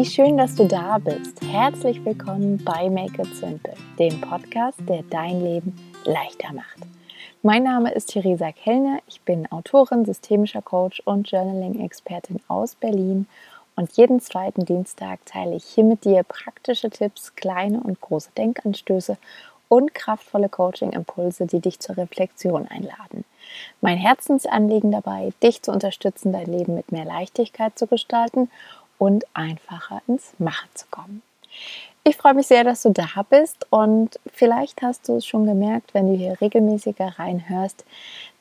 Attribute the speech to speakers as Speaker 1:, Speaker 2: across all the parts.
Speaker 1: Wie schön, dass du da bist. Herzlich willkommen bei Make It Simple, dem Podcast, der dein Leben leichter macht. Mein Name ist Theresa Kellner. Ich bin Autorin, systemischer Coach und Journaling-Expertin aus Berlin. Und jeden zweiten Dienstag teile ich hier mit dir praktische Tipps, kleine und große Denkanstöße und kraftvolle Coaching-Impulse, die dich zur Reflexion einladen. Mein Herzensanliegen dabei, dich zu unterstützen, dein Leben mit mehr Leichtigkeit zu gestalten und einfacher ins Machen zu kommen. Ich freue mich sehr, dass du da bist und vielleicht hast du es schon gemerkt, wenn du hier regelmäßiger reinhörst,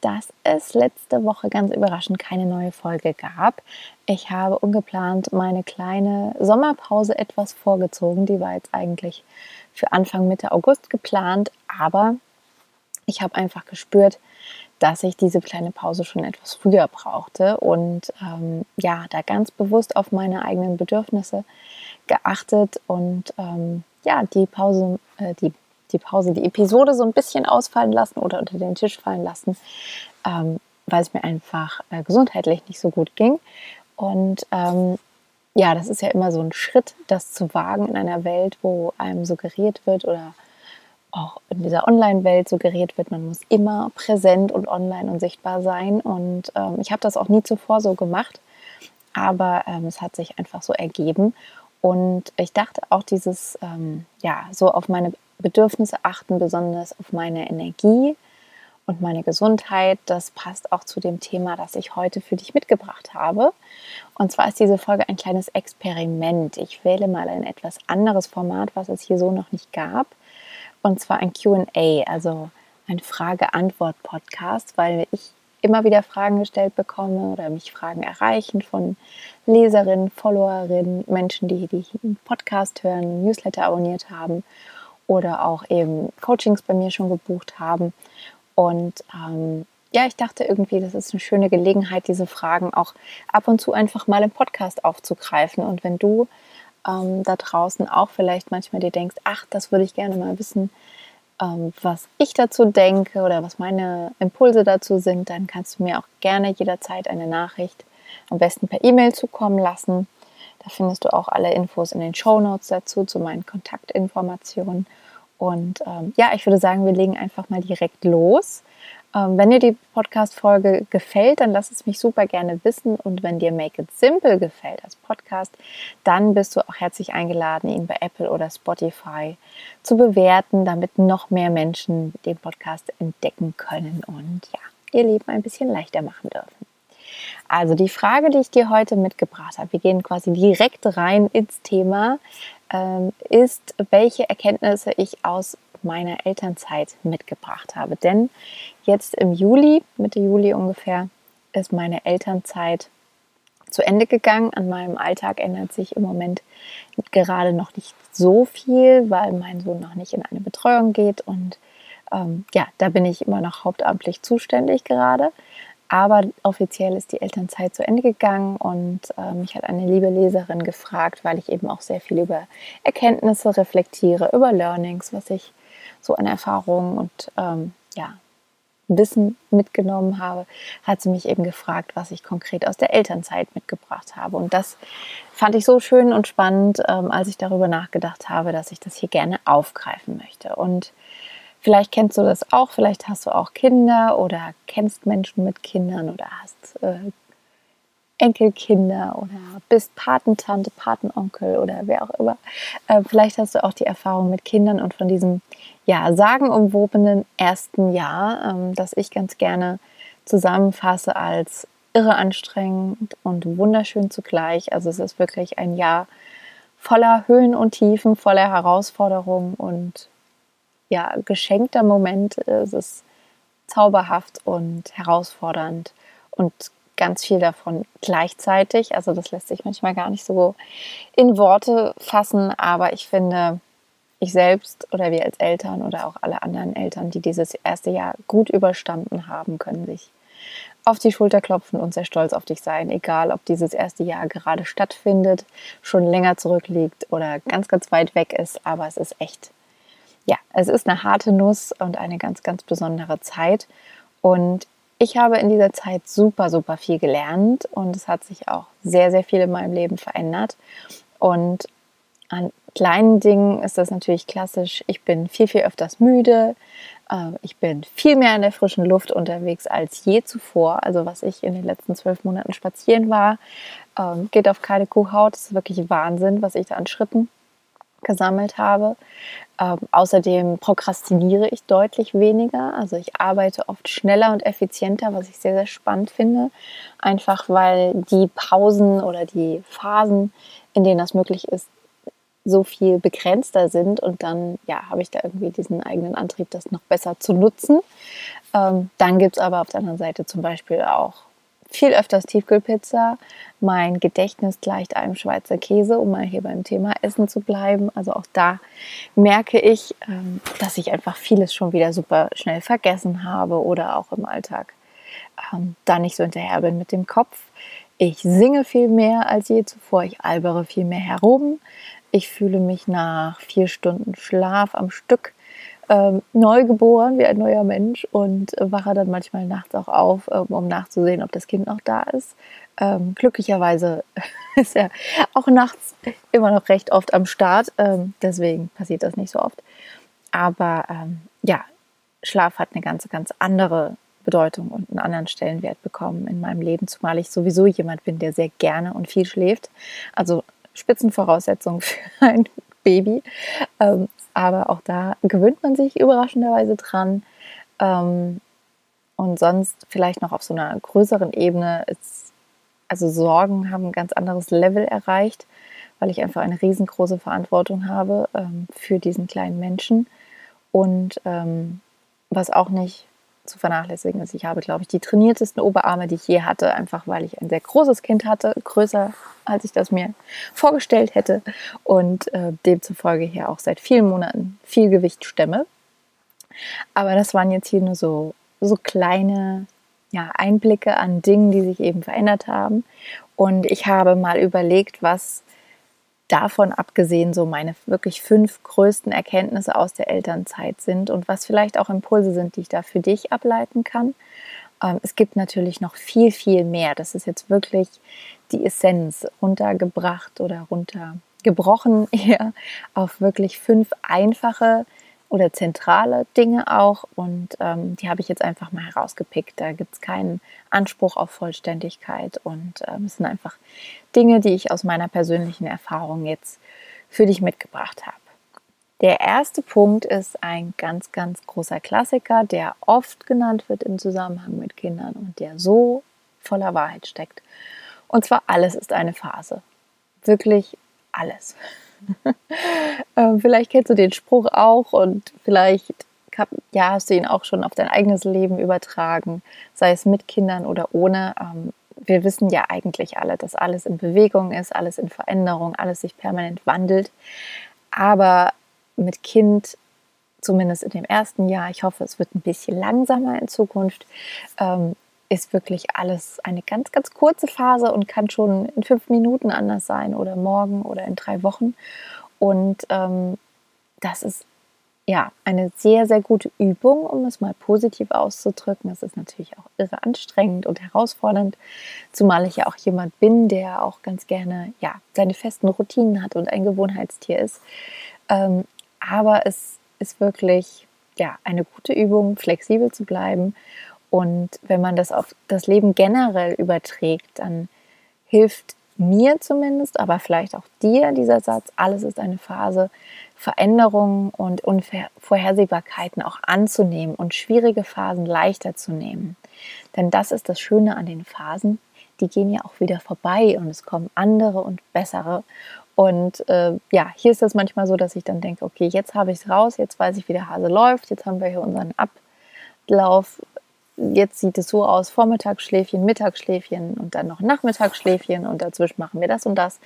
Speaker 1: dass es letzte Woche ganz überraschend keine neue Folge gab. Ich habe ungeplant meine kleine Sommerpause etwas vorgezogen. Die war jetzt eigentlich für Anfang Mitte August geplant, aber ich habe einfach gespürt, dass ich diese kleine Pause schon etwas früher brauchte und ähm, ja, da ganz bewusst auf meine eigenen Bedürfnisse geachtet und ähm, ja, die Pause, äh, die, die Pause, die Episode so ein bisschen ausfallen lassen oder unter den Tisch fallen lassen, ähm, weil es mir einfach äh, gesundheitlich nicht so gut ging. Und ähm, ja, das ist ja immer so ein Schritt, das zu wagen in einer Welt, wo einem suggeriert wird oder auch in dieser Online-Welt suggeriert wird, man muss immer präsent und online und sichtbar sein. Und ähm, ich habe das auch nie zuvor so gemacht, aber ähm, es hat sich einfach so ergeben. Und ich dachte auch dieses, ähm, ja, so auf meine Bedürfnisse achten, besonders auf meine Energie und meine Gesundheit, das passt auch zu dem Thema, das ich heute für dich mitgebracht habe. Und zwar ist diese Folge ein kleines Experiment. Ich wähle mal ein etwas anderes Format, was es hier so noch nicht gab und zwar ein QA, also ein Frage-Antwort-Podcast, weil ich immer wieder Fragen gestellt bekomme oder mich Fragen erreichen von Leserinnen, Followerinnen, Menschen, die, einen Podcast hören, Newsletter abonniert haben oder auch eben Coachings bei mir schon gebucht haben. Und ähm, ja, ich dachte irgendwie, das ist eine schöne Gelegenheit, diese Fragen auch ab und zu einfach mal im Podcast aufzugreifen. Und wenn du ähm, da draußen auch vielleicht manchmal dir denkst, ach, das würde ich gerne mal wissen, ähm, was ich dazu denke oder was meine Impulse dazu sind, dann kannst du mir auch gerne jederzeit eine Nachricht am besten per E-Mail zukommen lassen. Da findest du auch alle Infos in den Show Notes dazu, zu meinen Kontaktinformationen. Und ähm, ja, ich würde sagen, wir legen einfach mal direkt los. Ähm, wenn dir die Podcast-Folge gefällt, dann lass es mich super gerne wissen. Und wenn dir Make It Simple gefällt als Podcast, dann bist du auch herzlich eingeladen, ihn bei Apple oder Spotify zu bewerten, damit noch mehr Menschen den Podcast entdecken können und ja, ihr Leben ein bisschen leichter machen dürfen. Also die Frage, die ich dir heute mitgebracht habe, wir gehen quasi direkt rein ins Thema, ähm, ist, welche Erkenntnisse ich aus meiner Elternzeit mitgebracht habe. Denn jetzt im Juli, Mitte Juli ungefähr, ist meine Elternzeit zu Ende gegangen. An meinem Alltag ändert sich im Moment gerade noch nicht so viel, weil mein Sohn noch nicht in eine Betreuung geht. Und ähm, ja, da bin ich immer noch hauptamtlich zuständig gerade. Aber offiziell ist die Elternzeit zu Ende gegangen und äh, mich hat eine liebe Leserin gefragt, weil ich eben auch sehr viel über Erkenntnisse reflektiere, über Learnings, was ich so an Erfahrungen und ähm, ja, Wissen mitgenommen habe, hat sie mich eben gefragt, was ich konkret aus der Elternzeit mitgebracht habe. Und das fand ich so schön und spannend, ähm, als ich darüber nachgedacht habe, dass ich das hier gerne aufgreifen möchte. Und vielleicht kennst du das auch, vielleicht hast du auch Kinder oder kennst Menschen mit Kindern oder hast äh, Enkelkinder oder bist Patentante, Patenonkel oder wer auch immer. Äh, vielleicht hast du auch die Erfahrung mit Kindern und von diesem ja, sagenumwobenen ersten Jahr, ähm, das ich ganz gerne zusammenfasse als irre anstrengend und wunderschön zugleich. Also es ist wirklich ein Jahr voller Höhen und Tiefen, voller Herausforderungen und ja, geschenkter Moment. Es ist zauberhaft und herausfordernd und ganz viel davon gleichzeitig. Also das lässt sich manchmal gar nicht so in Worte fassen, aber ich finde, ich selbst oder wir als Eltern oder auch alle anderen Eltern, die dieses erste Jahr gut überstanden haben, können sich auf die Schulter klopfen und sehr stolz auf dich sein, egal ob dieses erste Jahr gerade stattfindet, schon länger zurückliegt oder ganz, ganz weit weg ist. Aber es ist echt, ja, es ist eine harte Nuss und eine ganz, ganz besondere Zeit. Und ich habe in dieser Zeit super, super viel gelernt und es hat sich auch sehr, sehr viel in meinem Leben verändert. Und an kleinen Dingen ist das natürlich klassisch. Ich bin viel, viel öfters müde. Ähm, ich bin viel mehr in der frischen Luft unterwegs als je zuvor. Also was ich in den letzten zwölf Monaten spazieren war, ähm, geht auf keine Kuhhaut. Das ist wirklich Wahnsinn, was ich da an Schritten gesammelt habe. Ähm, außerdem prokrastiniere ich deutlich weniger. Also ich arbeite oft schneller und effizienter, was ich sehr, sehr spannend finde. Einfach weil die Pausen oder die Phasen, in denen das möglich ist, so viel begrenzter sind und dann ja, habe ich da irgendwie diesen eigenen Antrieb, das noch besser zu nutzen. Ähm, dann gibt es aber auf der anderen Seite zum Beispiel auch viel öfters Tiefkühlpizza. Mein Gedächtnis gleicht einem Schweizer Käse, um mal hier beim Thema Essen zu bleiben. Also auch da merke ich, ähm, dass ich einfach vieles schon wieder super schnell vergessen habe oder auch im Alltag ähm, da nicht so hinterher bin mit dem Kopf. Ich singe viel mehr als je zuvor, ich albere viel mehr herum. Ich fühle mich nach vier Stunden Schlaf am Stück ähm, neu geboren wie ein neuer Mensch und wache dann manchmal nachts auch auf, ähm, um nachzusehen, ob das Kind noch da ist. Ähm, glücklicherweise ist er auch nachts immer noch recht oft am Start, ähm, deswegen passiert das nicht so oft. Aber ähm, ja, Schlaf hat eine ganz, ganz andere Bedeutung und einen anderen Stellenwert bekommen in meinem Leben, zumal ich sowieso jemand bin, der sehr gerne und viel schläft. Also Spitzenvoraussetzung für ein Baby. Ähm, aber auch da gewöhnt man sich überraschenderweise dran. Ähm, und sonst vielleicht noch auf so einer größeren Ebene ist, also Sorgen haben ein ganz anderes Level erreicht, weil ich einfach eine riesengroße Verantwortung habe ähm, für diesen kleinen Menschen. Und ähm, was auch nicht zu vernachlässigen ist. Ich habe, glaube ich, die trainiertesten Oberarme, die ich je hatte, einfach weil ich ein sehr großes Kind hatte, größer als ich das mir vorgestellt hätte und äh, demzufolge hier auch seit vielen Monaten viel Gewicht stemme. Aber das waren jetzt hier nur so, so kleine ja, Einblicke an Dingen, die sich eben verändert haben. Und ich habe mal überlegt, was davon abgesehen so meine wirklich fünf größten Erkenntnisse aus der Elternzeit sind und was vielleicht auch Impulse sind, die ich da für dich ableiten kann. Ähm, es gibt natürlich noch viel, viel mehr. Das ist jetzt wirklich die Essenz runtergebracht oder runtergebrochen eher auf wirklich fünf einfache oder zentrale Dinge auch. Und ähm, die habe ich jetzt einfach mal herausgepickt. Da gibt es keinen Anspruch auf Vollständigkeit. Und ähm, es sind einfach Dinge, die ich aus meiner persönlichen Erfahrung jetzt für dich mitgebracht habe. Der erste Punkt ist ein ganz, ganz großer Klassiker, der oft genannt wird im Zusammenhang mit Kindern und der so voller Wahrheit steckt. Und zwar alles ist eine Phase. Wirklich alles. ähm, vielleicht kennst du den Spruch auch und vielleicht ja, hast du ihn auch schon auf dein eigenes Leben übertragen, sei es mit Kindern oder ohne. Ähm, wir wissen ja eigentlich alle, dass alles in Bewegung ist, alles in Veränderung, alles sich permanent wandelt. Aber mit Kind, zumindest in dem ersten Jahr, ich hoffe, es wird ein bisschen langsamer in Zukunft, ähm, ist wirklich alles eine ganz, ganz kurze Phase und kann schon in fünf Minuten anders sein oder morgen oder in drei Wochen. Und ähm, das ist ja eine sehr, sehr gute Übung, um es mal positiv auszudrücken. Es ist natürlich auch irre anstrengend und herausfordernd, zumal ich ja auch jemand bin, der auch ganz gerne ja seine festen Routinen hat und ein Gewohnheitstier ist. Ähm, aber es ist wirklich ja eine gute Übung, flexibel zu bleiben und wenn man das auf das Leben generell überträgt, dann hilft mir zumindest, aber vielleicht auch dir dieser Satz, alles ist eine Phase, Veränderungen und Unvorhersehbarkeiten auch anzunehmen und schwierige Phasen leichter zu nehmen. Denn das ist das Schöne an den Phasen, die gehen ja auch wieder vorbei und es kommen andere und bessere. Und äh, ja, hier ist das manchmal so, dass ich dann denke, okay, jetzt habe ich es raus, jetzt weiß ich, wie der Hase läuft, jetzt haben wir hier unseren Ablauf jetzt sieht es so aus, Vormittagsschläfchen, Mittagsschläfchen und dann noch Nachmittagsschläfchen und dazwischen machen wir das und das.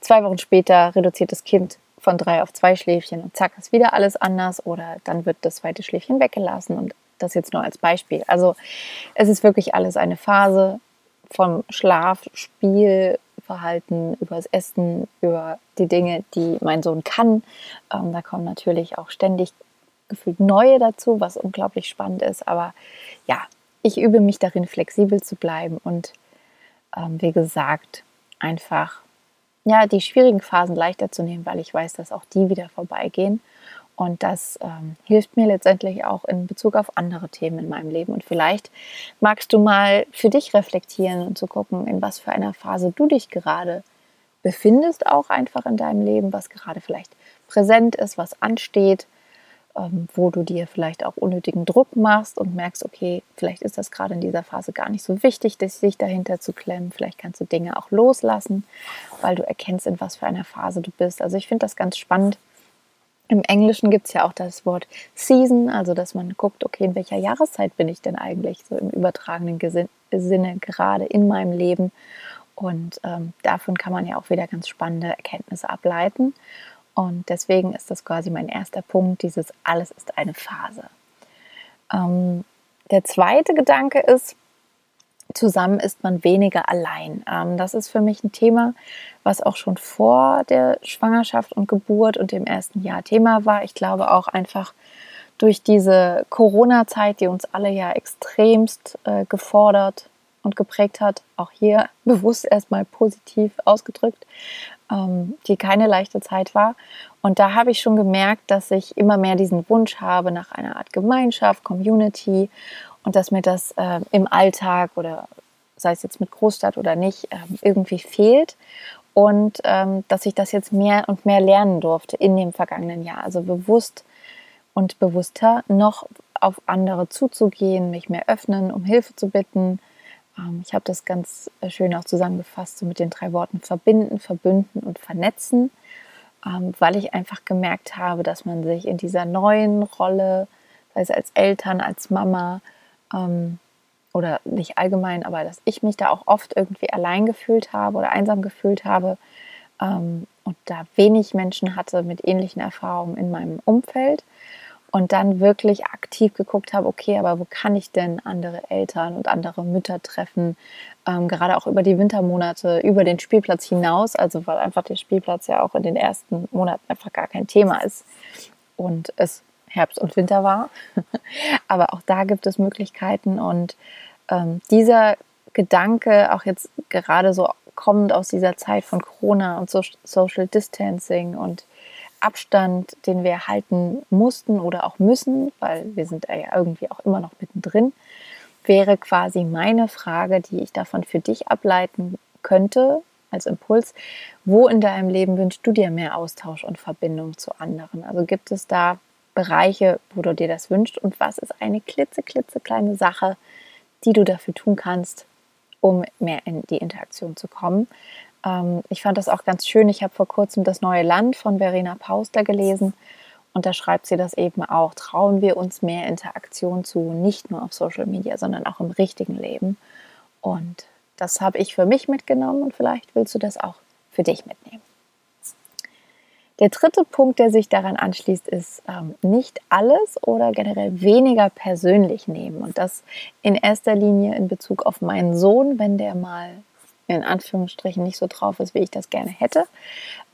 Speaker 1: Zwei Wochen später reduziert das Kind von drei auf zwei Schläfchen und zack, ist wieder alles anders oder dann wird das zweite Schläfchen weggelassen und das jetzt nur als Beispiel. Also es ist wirklich alles eine Phase vom Schlaf, Spiel, Verhalten, über Essen, über die Dinge, die mein Sohn kann. Ähm, da kommen natürlich auch ständig gefühlt neue dazu, was unglaublich spannend ist. Aber ja, ich übe mich darin, flexibel zu bleiben und ähm, wie gesagt, einfach ja, die schwierigen Phasen leichter zu nehmen, weil ich weiß, dass auch die wieder vorbeigehen. Und das ähm, hilft mir letztendlich auch in Bezug auf andere Themen in meinem Leben. Und vielleicht magst du mal für dich reflektieren und zu gucken, in was für einer Phase du dich gerade befindest, auch einfach in deinem Leben, was gerade vielleicht präsent ist, was ansteht, ähm, wo du dir vielleicht auch unnötigen Druck machst und merkst, okay, vielleicht ist das gerade in dieser Phase gar nicht so wichtig, sich dahinter zu klemmen. Vielleicht kannst du Dinge auch loslassen, weil du erkennst, in was für einer Phase du bist. Also ich finde das ganz spannend. Im Englischen gibt es ja auch das Wort Season, also dass man guckt, okay, in welcher Jahreszeit bin ich denn eigentlich so im übertragenen Sinne gerade in meinem Leben. Und ähm, davon kann man ja auch wieder ganz spannende Erkenntnisse ableiten. Und deswegen ist das quasi mein erster Punkt, dieses alles ist eine Phase. Ähm, der zweite Gedanke ist, zusammen ist man weniger allein. Ähm, das ist für mich ein Thema, was auch schon vor der Schwangerschaft und Geburt und dem ersten Jahr Thema war. Ich glaube auch einfach durch diese Corona-Zeit, die uns alle ja extremst äh, gefordert und geprägt hat, auch hier bewusst erstmal positiv ausgedrückt, die keine leichte Zeit war. Und da habe ich schon gemerkt, dass ich immer mehr diesen Wunsch habe nach einer Art Gemeinschaft, Community und dass mir das äh, im Alltag oder sei es jetzt mit Großstadt oder nicht, äh, irgendwie fehlt. Und ähm, dass ich das jetzt mehr und mehr lernen durfte in dem vergangenen Jahr. Also bewusst und bewusster noch auf andere zuzugehen, mich mehr öffnen, um Hilfe zu bitten, ähm, ich habe das ganz äh, schön auch zusammengefasst so mit den drei Worten verbinden, verbünden und vernetzen, ähm, weil ich einfach gemerkt habe, dass man sich in dieser neuen Rolle, sei es als Eltern, als Mama ähm, oder nicht allgemein, aber dass ich mich da auch oft irgendwie allein gefühlt habe oder einsam gefühlt habe und da wenig Menschen hatte mit ähnlichen Erfahrungen in meinem Umfeld und dann wirklich aktiv geguckt habe, okay, aber wo kann ich denn andere Eltern und andere Mütter treffen, ähm, gerade auch über die Wintermonate, über den Spielplatz hinaus, also weil einfach der Spielplatz ja auch in den ersten Monaten einfach gar kein Thema ist und es Herbst und Winter war. aber auch da gibt es Möglichkeiten und ähm, dieser Gedanke, auch jetzt gerade so kommend aus dieser Zeit von Corona und so Social Distancing und Abstand, den wir halten mussten oder auch müssen, weil wir sind ja irgendwie auch immer noch mittendrin, wäre quasi meine Frage, die ich davon für dich ableiten könnte als Impuls. Wo in deinem Leben wünschst du dir mehr Austausch und Verbindung zu anderen? Also gibt es da Bereiche, wo du dir das wünschst und was ist eine klitzeklitzekleine Sache, die du dafür tun kannst, um mehr in die Interaktion zu kommen? Ähm, ich fand das auch ganz schön. Ich habe vor kurzem das neue Land von Verena Pauster gelesen und da schreibt sie das eben auch. Trauen wir uns mehr Interaktion zu, nicht nur auf Social Media, sondern auch im richtigen Leben. Und das habe ich für mich mitgenommen und vielleicht willst du das auch für dich mitnehmen. Der dritte Punkt, der sich daran anschließt, ist ähm, nicht alles oder generell weniger persönlich nehmen. Und das in erster Linie in Bezug auf meinen Sohn, wenn der mal in Anführungsstrichen nicht so drauf ist, wie ich das gerne hätte.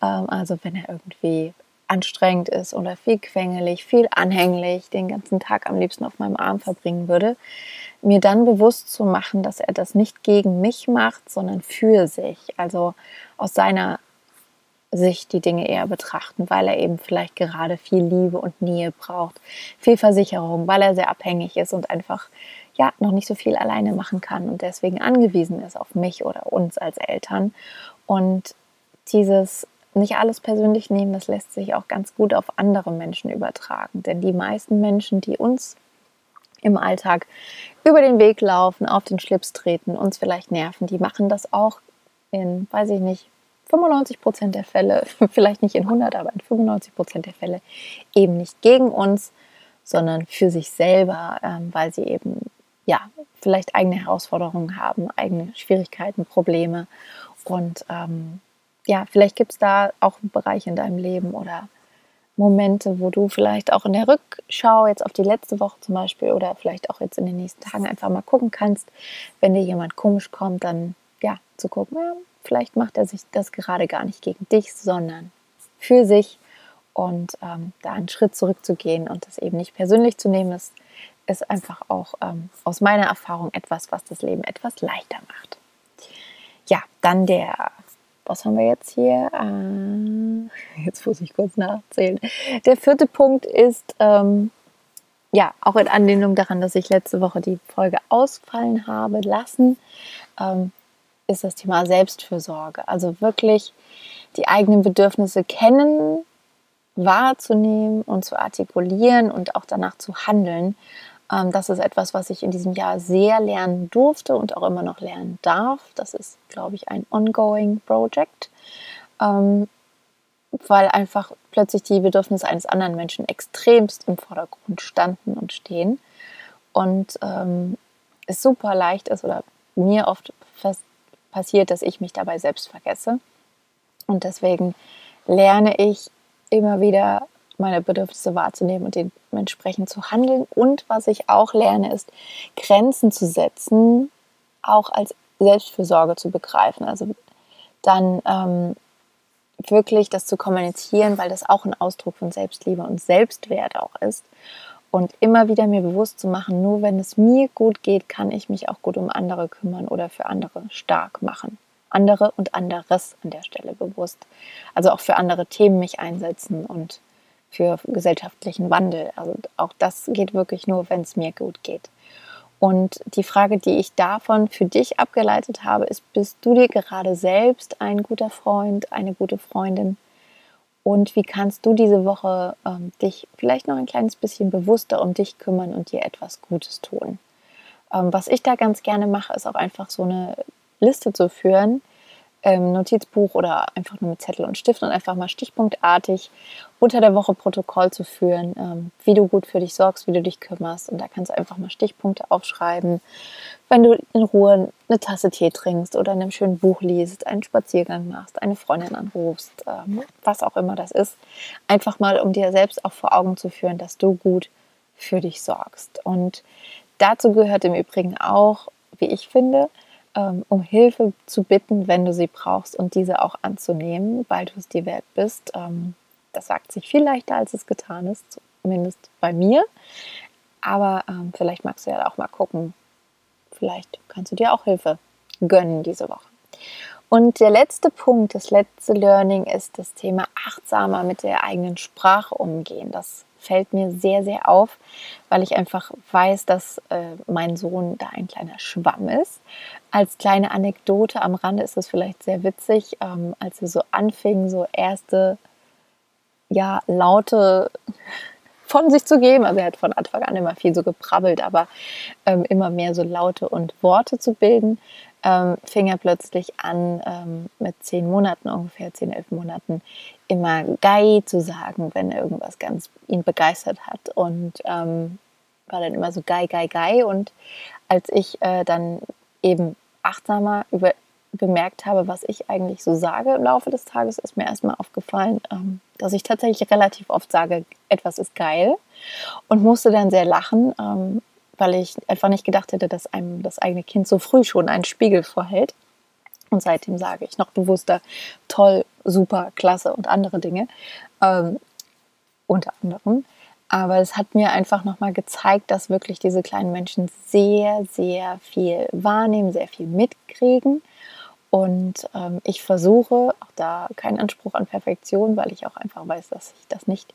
Speaker 1: Ähm, also wenn er irgendwie anstrengend ist oder viel quengelig, viel anhänglich, den ganzen Tag am liebsten auf meinem Arm verbringen würde, mir dann bewusst zu machen, dass er das nicht gegen mich macht, sondern für sich. Also aus seiner Sicht die Dinge eher betrachten, weil er eben vielleicht gerade viel Liebe und Nähe braucht, viel Versicherung, weil er sehr abhängig ist und einfach ja noch nicht so viel alleine machen kann und deswegen angewiesen ist auf mich oder uns als Eltern. Und dieses nicht alles persönlich nehmen, das lässt sich auch ganz gut auf andere Menschen übertragen. Denn die meisten Menschen, die uns im Alltag über den Weg laufen, auf den Schlips treten, uns vielleicht nerven, die machen das auch in, weiß ich nicht, 95 Prozent der Fälle, vielleicht nicht in 100, aber in 95 Prozent der Fälle eben nicht gegen uns, sondern für sich selber, ähm, weil sie eben ja, vielleicht eigene Herausforderungen haben, eigene Schwierigkeiten, Probleme. Und ähm, ja, vielleicht gibt es da auch einen Bereich in deinem Leben oder Momente, wo du vielleicht auch in der Rückschau jetzt auf die letzte Woche zum Beispiel oder vielleicht auch jetzt in den nächsten Tagen einfach mal gucken kannst, wenn dir jemand komisch kommt, dann ja, zu gucken, ja, vielleicht macht er sich das gerade gar nicht gegen dich, sondern für sich und ähm, da einen Schritt zurückzugehen und das eben nicht persönlich zu nehmen, ist ist einfach auch ähm, aus meiner Erfahrung etwas, was das Leben etwas leichter macht. Ja, dann der was haben wir jetzt hier? Äh, jetzt muss ich kurz nachzählen. Der vierte Punkt ist, ähm, ja, auch in Anlehnung daran, dass ich letzte Woche die Folge ausfallen habe lassen, ähm, ist das Thema Selbstfürsorge. Also wirklich die eigenen Bedürfnisse kennen, wahrzunehmen und zu artikulieren und auch danach zu handeln. Ähm, das ist etwas, was ich in diesem Jahr sehr lernen durfte und auch immer noch lernen darf. Das ist, glaube ich, ein ongoing Project, ähm, weil einfach plötzlich die Bedürfnisse eines anderen Menschen extremst im Vordergrund standen und stehen. Und ähm, es super leicht ist oder mir oft passiert, dass ich mich dabei selbst vergesse. Und deswegen lerne ich immer wieder meine Bedürfnisse wahrzunehmen und dementsprechend zu handeln. Und was ich auch lerne, ist Grenzen zu setzen, auch als Selbstfürsorge zu begreifen. Also dann ähm, wirklich das zu kommunizieren, weil das auch ein Ausdruck von Selbstliebe und Selbstwert auch ist. Und immer wieder mir bewusst zu machen, nur wenn es mir gut geht, kann ich mich auch gut um andere kümmern oder für andere stark machen. Andere und anderes an der Stelle bewusst. Also auch für andere Themen mich einsetzen und für gesellschaftlichen Wandel. Also auch das geht wirklich nur, wenn es mir gut geht. Und die Frage, die ich davon für dich abgeleitet habe, ist, bist du dir gerade selbst ein guter Freund, eine gute Freundin? Und wie kannst du diese Woche ähm, dich vielleicht noch ein kleines bisschen bewusster um dich kümmern und dir etwas Gutes tun? Ähm, was ich da ganz gerne mache, ist auch einfach so eine Liste zu führen, ähm, Notizbuch oder einfach nur mit Zettel und Stift und einfach mal stichpunktartig unter der Woche Protokoll zu führen, ähm, wie du gut für dich sorgst, wie du dich kümmerst. Und da kannst du einfach mal Stichpunkte aufschreiben, wenn du in Ruhe eine Tasse Tee trinkst oder in einem schönen Buch liest, einen Spaziergang machst, eine Freundin anrufst, ähm, was auch immer das ist. Einfach mal, um dir selbst auch vor Augen zu führen, dass du gut für dich sorgst. Und dazu gehört im Übrigen auch, wie ich finde, um Hilfe zu bitten, wenn du sie brauchst und diese auch anzunehmen, weil du es dir wert bist. Ähm, das sagt sich viel leichter, als es getan ist, zumindest bei mir. Aber ähm, vielleicht magst du ja auch mal gucken. Vielleicht kannst du dir auch Hilfe gönnen diese Woche. Und der letzte Punkt, das letzte Learning ist das Thema achtsamer mit der eigenen Sprache umgehen. Das fällt mir sehr, sehr auf, weil ich einfach weiß, dass äh, mein Sohn da ein kleiner Schwamm ist. Als kleine Anekdote am Rande ist es vielleicht sehr witzig, ähm, als wir so anfingen, so erste ja, Laute von sich zu geben. Also er hat von Anfang an immer viel so geprabbelt, aber ähm, immer mehr so Laute und Worte zu bilden, ähm, fing er plötzlich an, ähm, mit zehn Monaten ungefähr, zehn, elf Monaten, immer Gei zu sagen, wenn irgendwas ganz ihn begeistert hat. Und ähm, war dann immer so Gei, Gei, Gei. Und als ich äh, dann eben achtsamer über, bemerkt habe, was ich eigentlich so sage im Laufe des Tages, ist mir erstmal aufgefallen, ähm, dass ich tatsächlich relativ oft sage, etwas ist geil und musste dann sehr lachen, ähm, weil ich einfach nicht gedacht hätte, dass einem das eigene Kind so früh schon einen Spiegel vorhält. Und seitdem sage ich noch bewusster, toll, super, klasse und andere Dinge. Ähm, unter anderem. Aber es hat mir einfach nochmal gezeigt, dass wirklich diese kleinen Menschen sehr, sehr viel wahrnehmen, sehr viel mitkriegen. Und ähm, ich versuche, auch da keinen Anspruch an Perfektion, weil ich auch einfach weiß, dass ich das nicht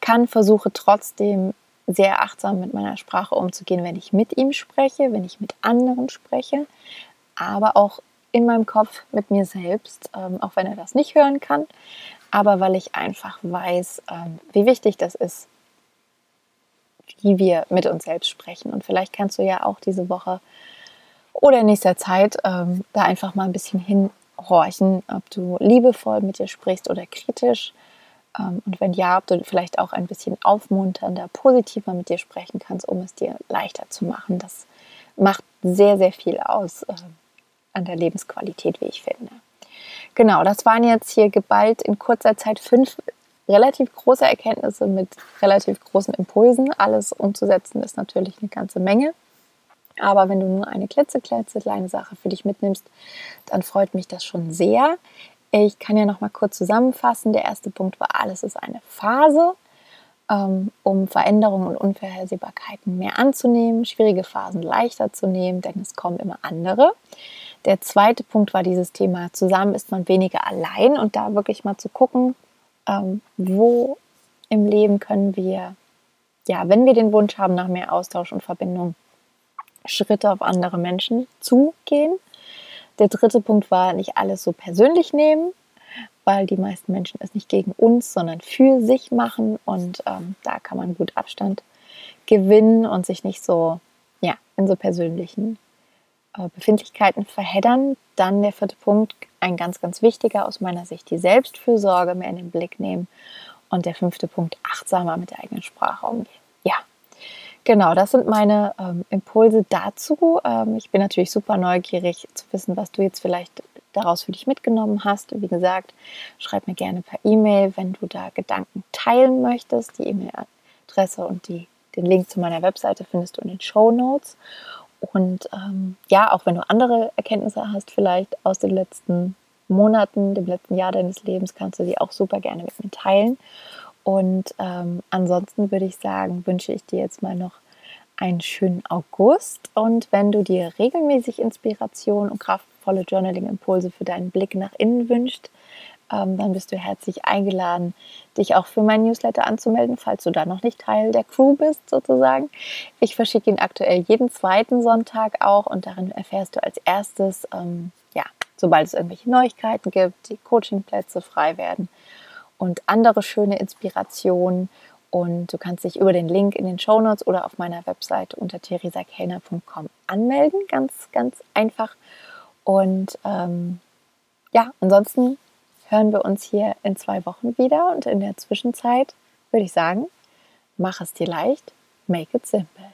Speaker 1: kann, versuche trotzdem sehr achtsam mit meiner Sprache umzugehen, wenn ich mit ihm spreche, wenn ich mit anderen spreche, aber auch in meinem Kopf mit mir selbst, ähm, auch wenn er das nicht hören kann, aber weil ich einfach weiß, ähm, wie wichtig das ist, wie wir mit uns selbst sprechen. Und vielleicht kannst du ja auch diese Woche oder in nächster Zeit ähm, da einfach mal ein bisschen hinhorchen, ob du liebevoll mit dir sprichst oder kritisch. Ähm, und wenn ja, ob du vielleicht auch ein bisschen aufmunternder, positiver mit dir sprechen kannst, um es dir leichter zu machen. Das macht sehr, sehr viel aus. Äh, an der Lebensqualität, wie ich finde. Genau, das waren jetzt hier geballt in kurzer Zeit fünf relativ große Erkenntnisse mit relativ großen Impulsen. Alles umzusetzen ist natürlich eine ganze Menge. Aber wenn du nur eine klitzekleine Sache für dich mitnimmst, dann freut mich das schon sehr. Ich kann ja noch mal kurz zusammenfassen. Der erste Punkt war, alles ist eine Phase, ähm, um Veränderungen und Unvorhersehbarkeiten mehr anzunehmen, schwierige Phasen leichter zu nehmen, denn es kommen immer andere. Der zweite Punkt war dieses Thema, zusammen ist man weniger allein und da wirklich mal zu gucken, ähm, wo im Leben können wir, ja, wenn wir den Wunsch haben nach mehr Austausch und Verbindung, Schritte auf andere Menschen zugehen. Der dritte Punkt war, nicht alles so persönlich nehmen, weil die meisten Menschen es nicht gegen uns, sondern für sich machen und ähm, da kann man gut Abstand gewinnen und sich nicht so ja, in so persönlichen äh, Befindlichkeiten verheddern. Dann der vierte Punkt, ein ganz, ganz wichtiger aus meiner Sicht, die Selbstfürsorge mehr in den Blick nehmen. Und der fünfte Punkt, achtsamer mit der eigenen Sprache umgehen. Genau, das sind meine ähm, Impulse dazu. Ähm, ich bin natürlich super neugierig zu wissen, was du jetzt vielleicht daraus für dich mitgenommen hast. Wie gesagt, schreib mir gerne per E-Mail, wenn du da Gedanken teilen möchtest. Die E-Mail-Adresse und die, den Link zu meiner Webseite findest du in den Show Notes. Und ähm, ja, auch wenn du andere Erkenntnisse hast, vielleicht aus den letzten Monaten, dem letzten Jahr deines Lebens, kannst du die auch super gerne mit mir teilen. Und ähm, ansonsten würde ich sagen, wünsche ich dir jetzt mal noch einen schönen August. Und wenn du dir regelmäßig Inspiration und kraftvolle Journaling-Impulse für deinen Blick nach innen wünschst, ähm, dann bist du herzlich eingeladen, dich auch für mein Newsletter anzumelden, falls du da noch nicht Teil der Crew bist, sozusagen. Ich verschicke ihn aktuell jeden zweiten Sonntag auch und darin erfährst du als erstes, ähm, ja, sobald es irgendwelche Neuigkeiten gibt, die Coachingplätze frei werden und andere schöne Inspirationen. Und du kannst dich über den Link in den Show Notes oder auf meiner Webseite unter theresakellner.com anmelden. Ganz, ganz einfach. Und ähm, ja, ansonsten hören wir uns hier in zwei Wochen wieder und in der Zwischenzeit würde ich sagen, mach es dir leicht, make it simple.